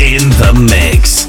in the mix.